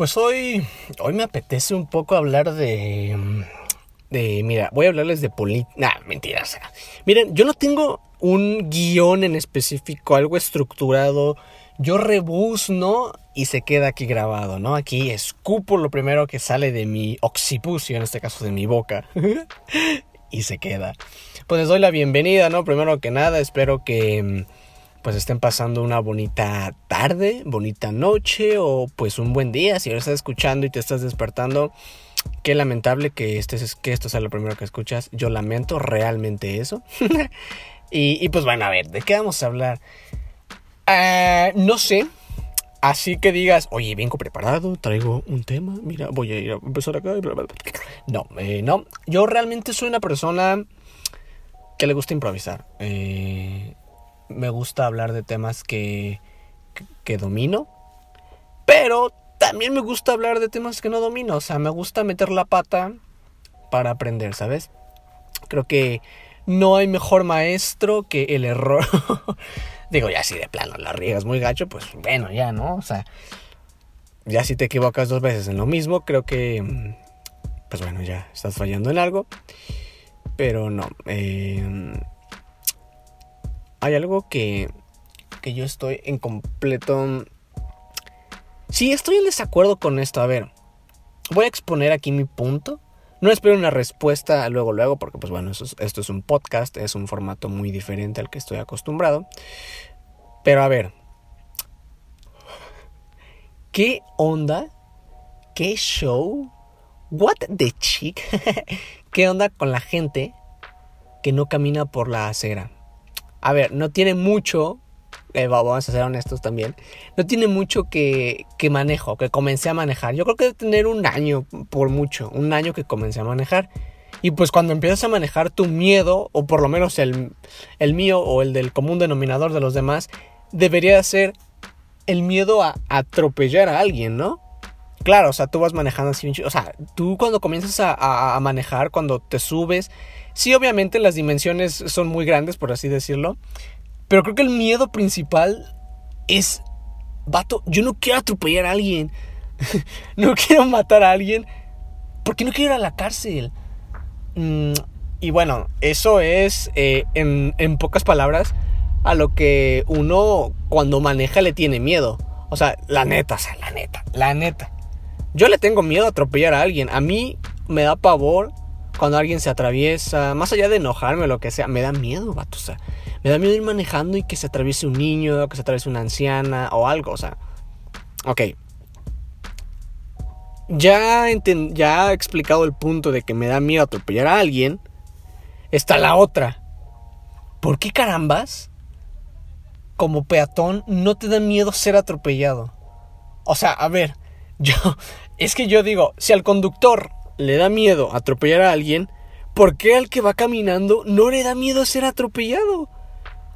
Pues hoy, hoy me apetece un poco hablar de, de, mira, voy a hablarles de política, nah, mentiras. Miren, yo no tengo un guion en específico, algo estructurado. Yo rebuzno y se queda aquí grabado, ¿no? Aquí escupo lo primero que sale de mi occipucio, en este caso de mi boca. y se queda. Pues les doy la bienvenida, ¿no? Primero que nada, espero que pues estén pasando una bonita tarde, bonita noche o pues un buen día. Si ahora estás escuchando y te estás despertando, qué lamentable que, que esto sea lo primero que escuchas. Yo lamento realmente eso. y, pues bueno, a ver, ¿de qué vamos a hablar? Ah, no sé. Así que digas, oye, vengo preparado, traigo un tema, mira, voy a ir a empezar acá. No, eh, no. Yo realmente soy una persona que le gusta improvisar. Eh, me gusta hablar de temas que, que, domino, pero también me gusta hablar de temas que no domino, o sea, me gusta meter la pata para aprender, ¿sabes? Creo que no hay mejor maestro que el error. Digo, ya si de plano la riegas muy gacho, pues bueno, ya, ¿no? O sea, ya si te equivocas dos veces en lo mismo, creo que, pues bueno, ya estás fallando en algo. Pero no, eh, hay algo que, que yo estoy en completo... Sí, estoy en desacuerdo con esto. A ver, voy a exponer aquí mi punto. No espero una respuesta luego, luego, porque pues bueno, esto es, un podcast, es un formato muy diferente al que estoy acostumbrado. Pero a ver, ¿qué onda? ¿Qué show? ¿What the chick? ¿Qué onda con la gente que no camina por la acera? A ver, no tiene mucho, eh, vamos a ser honestos también, no tiene mucho que, que manejo, que comencé a manejar. Yo creo que debe tener un año, por mucho, un año que comencé a manejar. Y pues cuando empiezas a manejar tu miedo, o por lo menos el, el mío o el del común denominador de los demás, debería ser el miedo a atropellar a alguien, ¿no? Claro, o sea, tú vas manejando así, o sea, tú cuando comienzas a, manejar, cuando te subes, Sí, obviamente las dimensiones son muy grandes, por así decirlo. Pero creo que el miedo principal es, vato, yo no quiero atropellar a alguien. no quiero matar a alguien. Porque no quiero ir a la cárcel. Mm, y bueno, eso es, eh, en, en pocas palabras, a lo que uno cuando maneja le tiene miedo. O sea, la neta, o sea, la neta, la neta. Yo le tengo miedo a atropellar a alguien. A mí me da pavor cuando alguien se atraviesa, más allá de enojarme o lo que sea, me da miedo, vato. O sea, me da miedo ir manejando y que se atraviese un niño, que se atraviese una anciana o algo, o sea. Ok. Ya, ya he explicado el punto de que me da miedo atropellar a alguien. Está la otra. ¿Por qué carambas? Como peatón no te da miedo ser atropellado. O sea, a ver, yo, es que yo digo, si al conductor le da miedo atropellar a alguien, ¿por qué al que va caminando no le da miedo ser atropellado?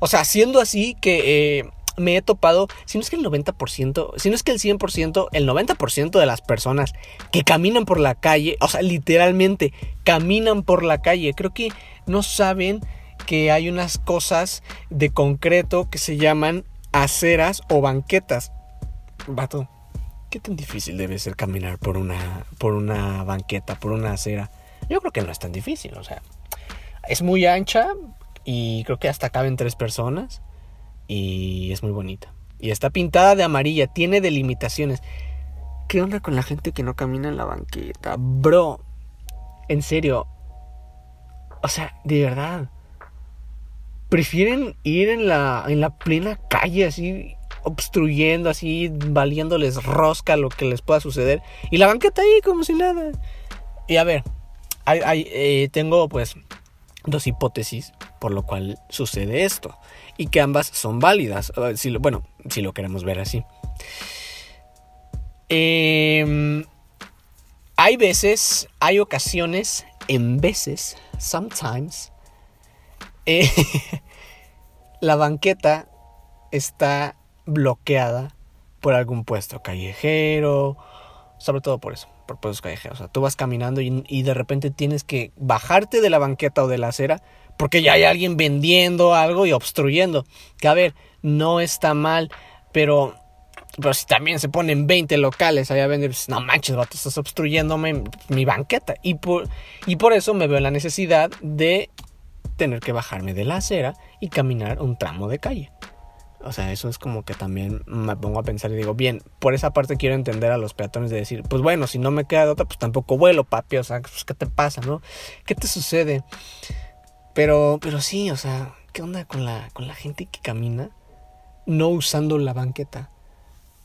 O sea, siendo así que eh, me he topado, si no es que el 90%, si no es que el 100%, el 90% de las personas que caminan por la calle, o sea, literalmente caminan por la calle, creo que no saben que hay unas cosas de concreto que se llaman aceras o banquetas. Vato, ¿Qué tan difícil debe ser caminar por una, por una banqueta, por una acera? Yo creo que no es tan difícil, o sea, es muy ancha y creo que hasta caben tres personas y es muy bonita. Y está pintada de amarilla, tiene delimitaciones. ¿Qué onda con la gente que no camina en la banqueta? Bro, en serio. O sea, de verdad. Prefieren ir en la, en la plena calle así obstruyendo así, valiéndoles rosca lo que les pueda suceder. Y la banqueta ahí como si nada. Y a ver, eh, tengo pues dos hipótesis por lo cual sucede esto. Y que ambas son válidas. Si bueno, si lo queremos ver así. Em, hay veces, hay ocasiones, en veces, sometimes, eh, la banqueta está bloqueada por algún puesto callejero, sobre todo por eso, por puestos callejeros. O sea, tú vas caminando y, de repente tienes que bajarte de la banqueta o de la acera porque ya hay alguien vendiendo algo y obstruyendo. Que a ver, no está mal, pero pero si también se ponen 20 locales allá a vender, pues, no manches, vato, estás obstruyéndome mi banqueta. Y por, y por eso me veo la necesidad de tener que bajarme de la acera y caminar un tramo de calle. O sea, eso es como que también me pongo a pensar y digo, bien, por esa parte quiero entender a los peatones de decir, pues bueno, si no me queda de otra, pues tampoco vuelo, papi, o sea, pues, ¿qué te pasa, no? ¿Qué te sucede? Pero, pero sí, o sea, ¿qué onda con la, con la gente que camina no usando la banqueta?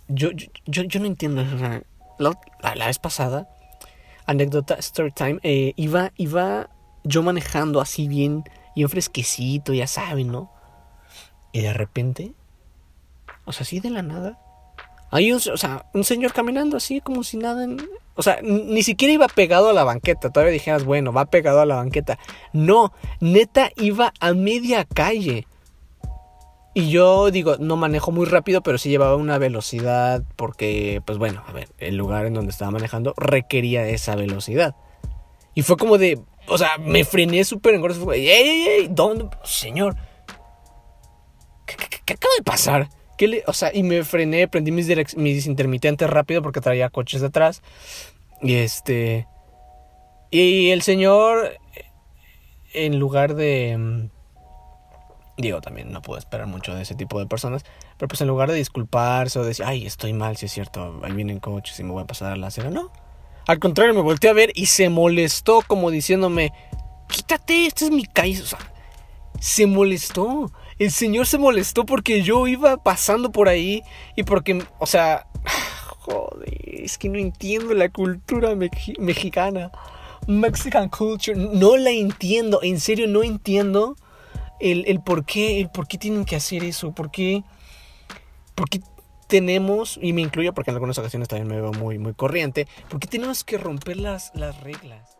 Yo, yo, yo, no entiendo, sea, la, vez pasada, anécdota, story time, eh, iba, iba yo manejando así bien, bien fresquecito, ya saben, ¿no? Y de repente o sea, así de la nada. Hay un, o sea, un señor caminando así como si nada. o sea, ni siquiera iba pegado a la banqueta. Todavía dijeras, bueno, va pegado a la banqueta. No, neta iba a media calle. Y yo digo, no manejo muy rápido, pero sí llevaba una velocidad porque, pues bueno, a ver, el lugar en donde estaba manejando requería esa velocidad. Y fue como de, o sea, me frené súper en gordo. ¡Ey, ey, ey! ¿Dónde? Señor, qué acaba de pasar? O sea, y me frené, prendí mis, mis intermitentes rápido porque traía coches detrás. Y este. Y el señor, en lugar de. Mm, digo, también no puedo esperar mucho de ese tipo de personas. Pero pues en lugar de disculparse o decir, ay, estoy mal, si es cierto, ahí vienen coches y me voy a pasar a la acera, no. Al contrario, me volteé a ver y se molestó como diciéndome, quítate, esta es mi calle. O sea, se molestó el señor se molestó porque yo iba pasando por ahí y porque, o sea, joder, es que no entiendo la cultura mexicana. Mexican culture, no la entiendo, en serio no entiendo el, el, por qué, el por qué tienen que hacer eso, por qué, tenemos, y me incluyo porque en algunas ocasiones también me veo muy, muy corriente, por qué tenemos que romper las, las reglas.